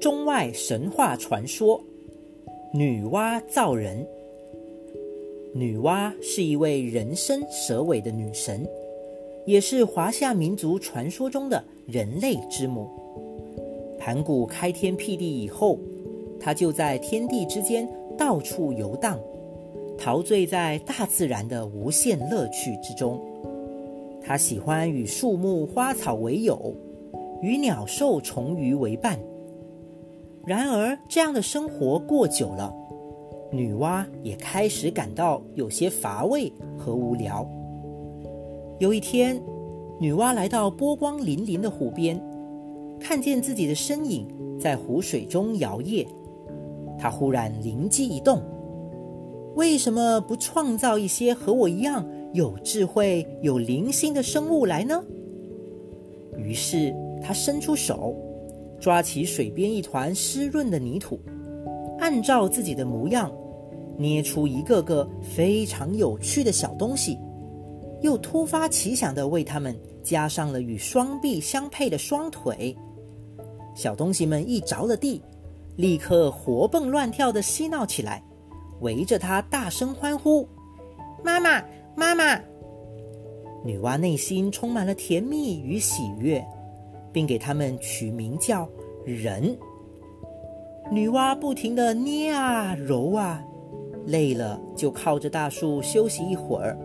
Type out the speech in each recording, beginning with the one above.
中外神话传说：女娲造人。女娲是一位人身蛇尾的女神，也是华夏民族传说中的人类之母。盘古开天辟地以后，她就在天地之间到处游荡，陶醉在大自然的无限乐趣之中。她喜欢与树木花草为友，与鸟兽虫鱼为伴。然而，这样的生活过久了，女娲也开始感到有些乏味和无聊。有一天，女娲来到波光粼粼的湖边，看见自己的身影在湖水中摇曳，她忽然灵机一动：为什么不创造一些和我一样有智慧、有灵性的生物来呢？于是，她伸出手。抓起水边一团湿润的泥土，按照自己的模样捏出一个个非常有趣的小东西，又突发奇想地为它们加上了与双臂相配的双腿。小东西们一着了地，立刻活蹦乱跳地嬉闹起来，围着它大声欢呼：“妈妈，妈妈！”女娲内心充满了甜蜜与喜悦。并给他们取名叫人。女娲不停地捏啊揉啊，累了就靠着大树休息一会儿，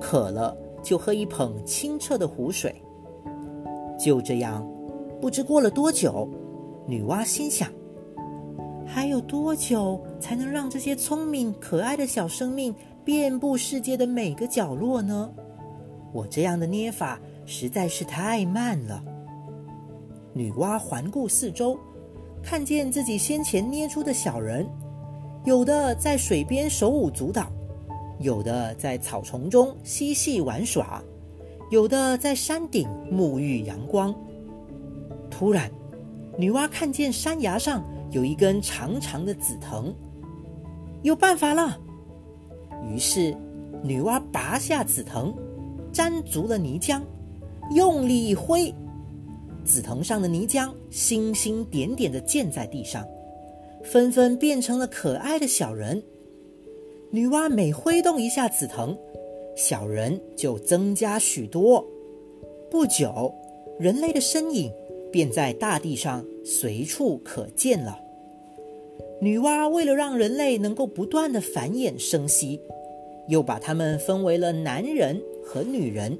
渴了就喝一捧清澈的湖水。就这样，不知过了多久，女娲心想：还有多久才能让这些聪明可爱的小生命遍布世界的每个角落呢？我这样的捏法实在是太慢了。女娲环顾四周，看见自己先前捏出的小人，有的在水边手舞足蹈，有的在草丛中嬉戏玩耍，有的在山顶沐浴阳光。突然，女娲看见山崖上有一根长长的紫藤，有办法了。于是，女娲拔下紫藤，沾足了泥浆，用力一挥。紫藤上的泥浆星星点点的溅在地上，纷纷变成了可爱的小人。女娲每挥动一下紫藤，小人就增加许多。不久，人类的身影便在大地上随处可见了。女娲为了让人类能够不断的繁衍生息，又把他们分为了男人和女人。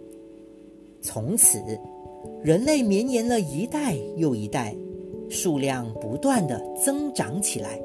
从此。人类绵延了一代又一代，数量不断的增长起来。